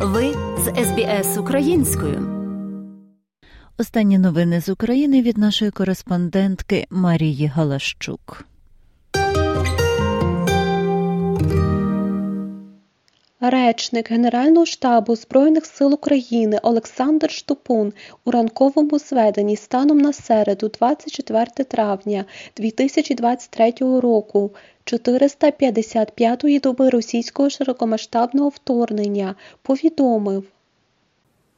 Ви з СБС українською. Останні новини з України від нашої кореспондентки Марії Галащук. Речник Генерального штабу Збройних сил України Олександр Штупун у ранковому зведенні станом на середу, 24 травня 2023 року, 455-ї доби російського широкомасштабного вторгнення повідомив.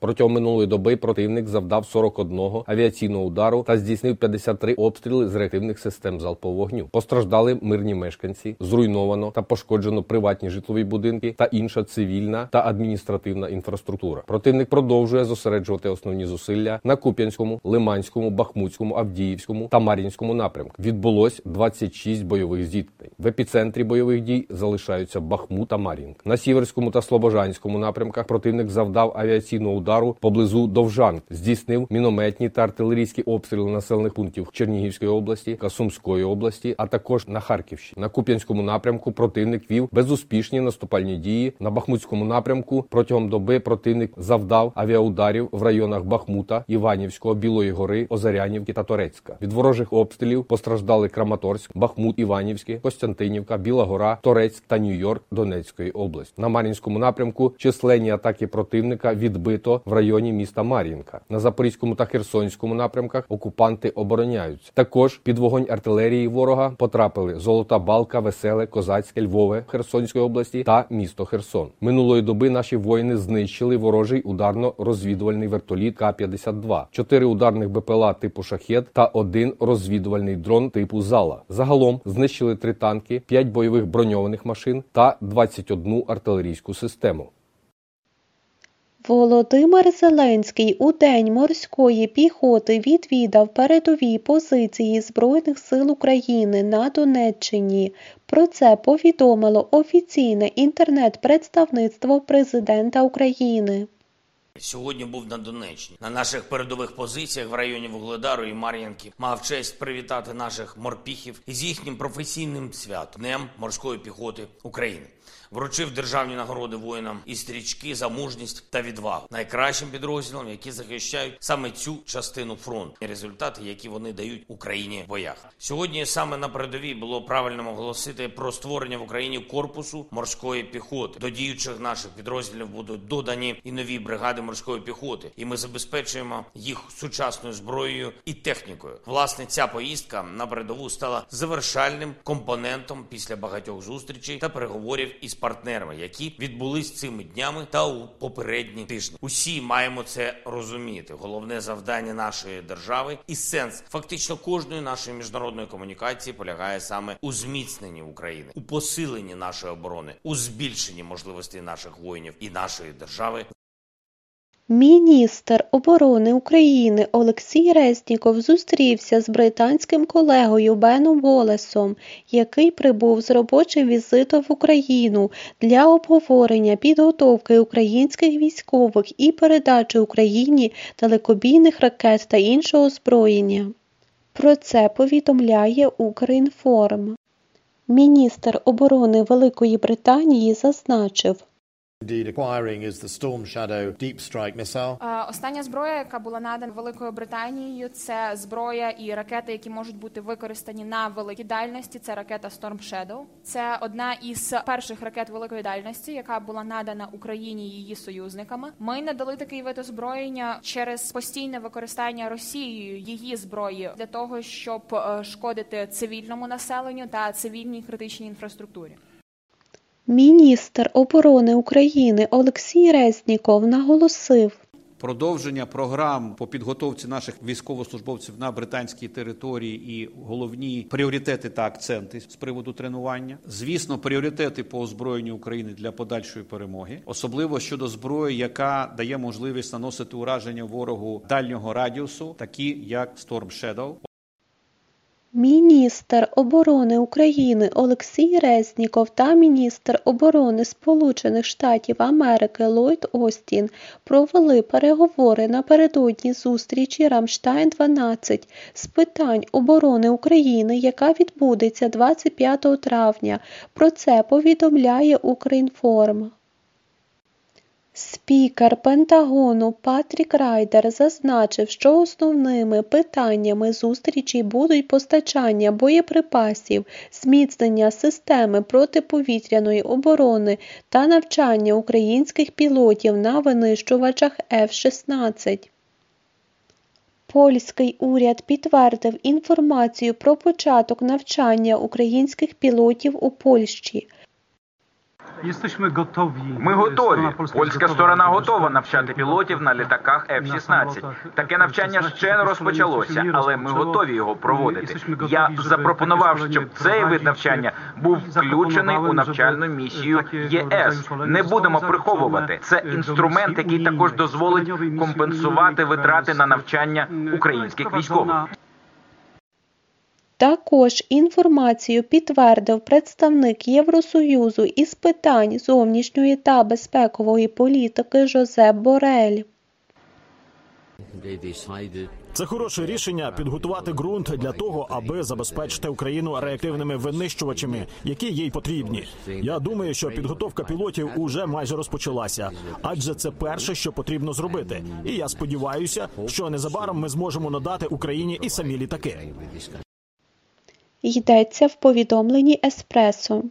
Протягом минулої доби противник завдав 41 авіаційного удару та здійснив 53 обстріли з реактивних систем залпового вогню. Постраждали мирні мешканці, зруйновано та пошкоджено приватні житлові будинки та інша цивільна та адміністративна інфраструктура. Противник продовжує зосереджувати основні зусилля на Куп'янському, Лиманському, Бахмутському, Авдіївському та Мар'їнському напрямку. Відбулось 26 бойових зіткнень. В епіцентрі бойових дій залишаються Бахмут та Мар'їнка. На Сіверському та Слобожанському напрямках противник завдав авіаційного удару удару поблизу Довжан здійснив мінометні та артилерійські обстріли населених пунктів Чернігівської області та Сумської області, а також на Харківщині. На Куп'янському напрямку противник вів безуспішні наступальні дії. На Бахмутському напрямку протягом доби противник завдав авіаударів в районах Бахмута, Іванівського, Білої гори, Озарянівки та Торецька. Від ворожих обстрілів постраждали Краматорськ, Бахмут, Іванівське, Костянтинівка, Біла Гора, Торецьк та Нью-Йорк Донецької області. На Мар'їнському напрямку численні атаки противника відбито в районі міста Мар'їнка. На Запорізькому та Херсонському напрямках окупанти обороняються. Також під вогонь артилерії ворога потрапили Золота Балка, Веселе, Козацьке, Львове Херсонської області та місто Херсон. Минулої доби наші воїни знищили ворожий ударно-розвідувальний вертоліт К-52, чотири ударних БПЛА типу шахет та один розвідувальний дрон типу зала. Загалом знищили три танки, п'ять бойових броньованих машин та 21 артилерійську систему. Володимир Зеленський у День морської піхоти відвідав передові позиції Збройних сил України на Донеччині. Про це повідомило офіційне інтернет-представництво президента України. Сьогодні був на Донеччині на наших передових позиціях в районі Вугледару і Мар'янки мав честь привітати наших морпіхів із їхнім професійним святом Днем морської піхоти України вручив державні нагороди воїнам і стрічки за мужність та відвагу найкращим підрозділам, які захищають саме цю частину фронту, і результати, які вони дають Україні в боях. Сьогодні саме на передовій було правильно оголосити про створення в Україні корпусу морської піхоти. До діючих наших підрозділів будуть додані і нові бригади морської піхоти, і ми забезпечуємо їх сучасною зброєю і технікою. Власне, ця поїздка на передову стала завершальним компонентом після багатьох зустрічей та переговорів із партнерами, які відбулись цими днями та у попередні тижні. Усі маємо це розуміти. Головне завдання нашої держави і сенс фактично кожної нашої міжнародної комунікації полягає саме у зміцненні України, у посиленні нашої оборони, у збільшенні можливостей наших воїнів і нашої держави Міністр оборони України Олексій Резніков зустрівся з британським колегою Беном Волесом, який прибув з робочим візитом в Україну для обговорення підготовки українських військових і передачі Україні далекобійних ракет та іншого озброєння. Про це повідомляє Укрінформ. Міністр оборони Великої Британії зазначив. Остання зброя, яка була надана Великою Британією, це зброя і ракети, які можуть бути використані на великій дальності. Це ракета Storm Shadow. Це одна із перших ракет великої дальності, яка була надана Україні її союзниками. Ми надали такий вид озброєння через постійне використання Росією її зброї для того, щоб е, шкодити цивільному населенню та цивільній критичній інфраструктурі. Міністр оборони України Олексій Резніков наголосив. Продовження програм по підготовці наших військовослужбовців на британській території і головні пріоритети та акценти з приводу тренування. Звісно, пріоритети по озброєнню України для подальшої перемоги, особливо щодо зброї, яка дає можливість наносити ураження ворогу дальнього радіусу, такі як Storm Shadow. Міністр оборони України Олексій Резніков та міністр оборони Сполучених Штатів Америки Ллойд Остін провели переговори напередодні зустрічі Рамштайн 12 з питань оборони України, яка відбудеться 25 травня. Про це повідомляє Укрінформ. Спікер Пентагону Патрік Райдер зазначив, що основними питаннями зустрічі будуть постачання боєприпасів, зміцнення системи протиповітряної оборони та навчання українських пілотів на винищувачах F-16. Польський уряд підтвердив інформацію про початок навчання українських пілотів у Польщі. Ми готові. Strona polska Польська сторона готова навчати пілотів на літаках F-16. Таке навчання ще не розпочалося, але ми готові його проводити. Я запропонував, щоб цей вид навчання був включений у навчальну місію ЄС. Не будемо приховувати. Це інструмент, який також дозволить компенсувати витрати на навчання українських військових. Також інформацію підтвердив представник Євросоюзу із питань зовнішньої та безпекової політики Жозеп Борель. Це хороше рішення підготувати ґрунт для того, аби забезпечити Україну реактивними винищувачами, які їй потрібні. Я думаю, що підготовка пілотів уже майже розпочалася, адже це перше, що потрібно зробити. І я сподіваюся, що незабаром ми зможемо надати Україні і самі літаки. Йдеться в повідомленні Еспресо.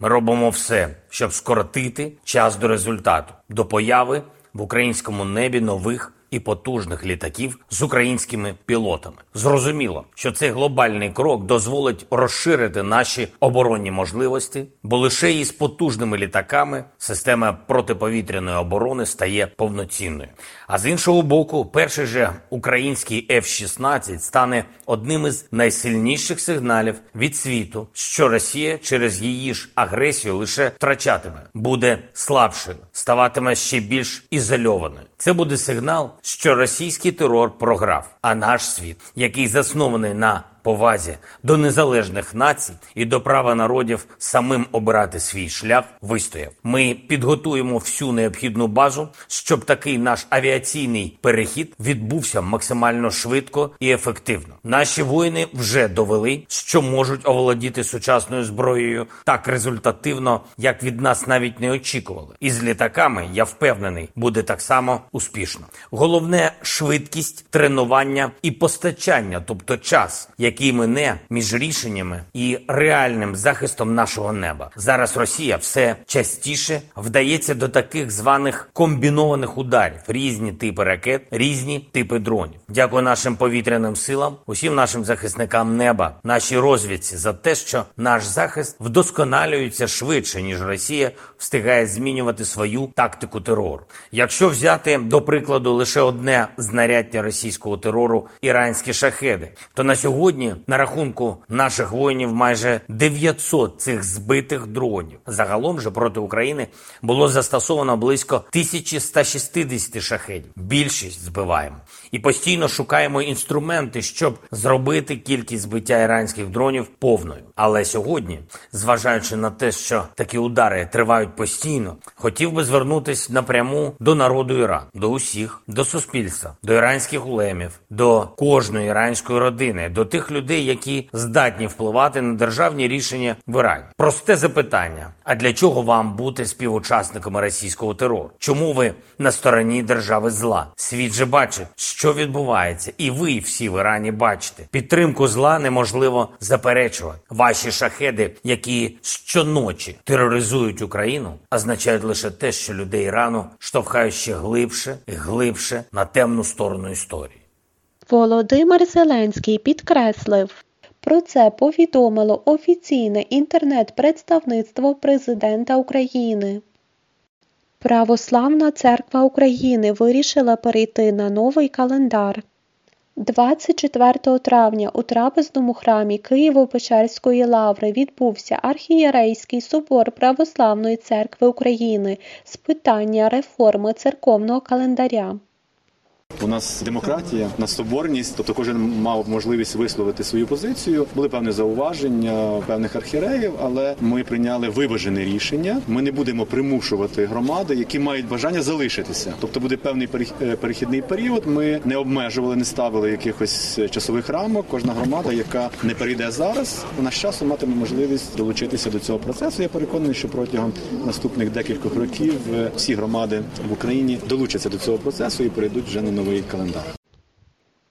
Робимо все, щоб скоротити час до результату, до появи в українському небі нових і потужних літаків з українськими пілотами. Зрозуміло, що цей глобальний крок дозволить розширити наші оборонні можливості, бо лише із потужними літаками система протиповітряної оборони стає повноцінною. А з іншого боку, перший же український F-16 стане одним із найсильніших сигналів від світу, що Росія через її ж агресію лише втрачатиме, буде слабшою, ставатиме ще більш ізольованою. Це буде сигнал, що російський терор програв, а наш світ, який заснований на повазі до незалежних націй і до права народів самим обирати свій шлях, вистояв. Ми підготуємо всю необхідну базу, щоб такий наш авіаційний перехід відбувся максимально швидко і ефективно. Наші воїни вже довели, що можуть оволодіти сучасною зброєю так результативно, як від нас навіть не очікували. І з літаками я впевнений, буде так само успішно. Головне швидкість, тренування і постачання, тобто час, який мине між рішеннями і реальним захистом нашого неба. Зараз Росія все частіше вдається до таких званих комбінованих ударів, різні типи ракет, різні типи дронів. Дякую нашим повітряним силам, усім нашим захисникам неба, нашій розвідці за те, що наш захист вдосконалюється швидше ніж Росія встигає змінювати свою тактику терору. Якщо взяти до прикладу лише одне знаряддя російського терору іранські шахеди, то на сьогодні на рахунку наших воїнів майже 900 цих збитих дронів. Загалом же проти України було застосовано близько 1160 шахедів. Більшість збиваємо і постійно шукаємо інструменти, щоб зробити кількість збиття іранських дронів повною. Але сьогодні, зважаючи на те, що такі удари тривають постійно, хотів би звернутися напряму до народу Ірану, до усіх, до суспільства, до іранських улемів, до кожної іранської родини, до тих людей, які здатні впливати на державні рішення в Ірані. Просте запитання: а для чого вам бути співучасниками російського терору? Чому ви на стороні держави зла? Світ же бачить, що відбувається, і ви всі в Ірані бачите. Підтримку зла неможливо заперечувати. Ваші шахеди, які щоночі тероризують Україну, означають лише те, що людей Ірану штовхають ще глибше і глибше на темну сторону історії. Володимир Зеленський підкреслив. Про це повідомило офіційне інтернет-представництво президента України. Православна церква України вирішила перейти на новий календар. 24 травня у трапезному храмі Києво-Печерської лаври відбувся архієрейський собор Православної церкви України з питання реформи церковного календаря. У нас демократія, у нас соборність, тобто кожен мав можливість висловити свою позицію. Були певні зауваження певних архіреїв, але ми прийняли виважене рішення. Ми не будемо примушувати громади, які мають бажання залишитися. Тобто буде певний е, перехідний період. Ми не обмежували, не ставили якихось часових рамок. Кожна громада, яка не перейде зараз, вона з часу матиме можливість долучитися до цього процесу. Я переконаний, що протягом наступних декількох років е, всі громади в Україні долучаться до цього процесу і перейдуть вже на новий календар.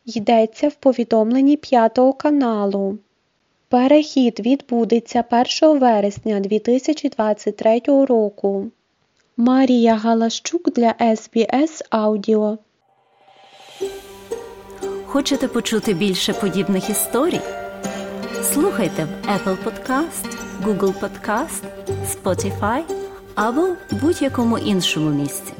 Йдеться в повідомленні п'ятого каналу. Перехід відбудеться 1 вересня 2023 року. Марія Галащук для SBS Audio. Хочете почути більше подібних історій? Слухайте в Apple Podcast, Google Podcast, Spotify або будь-якому іншому місці.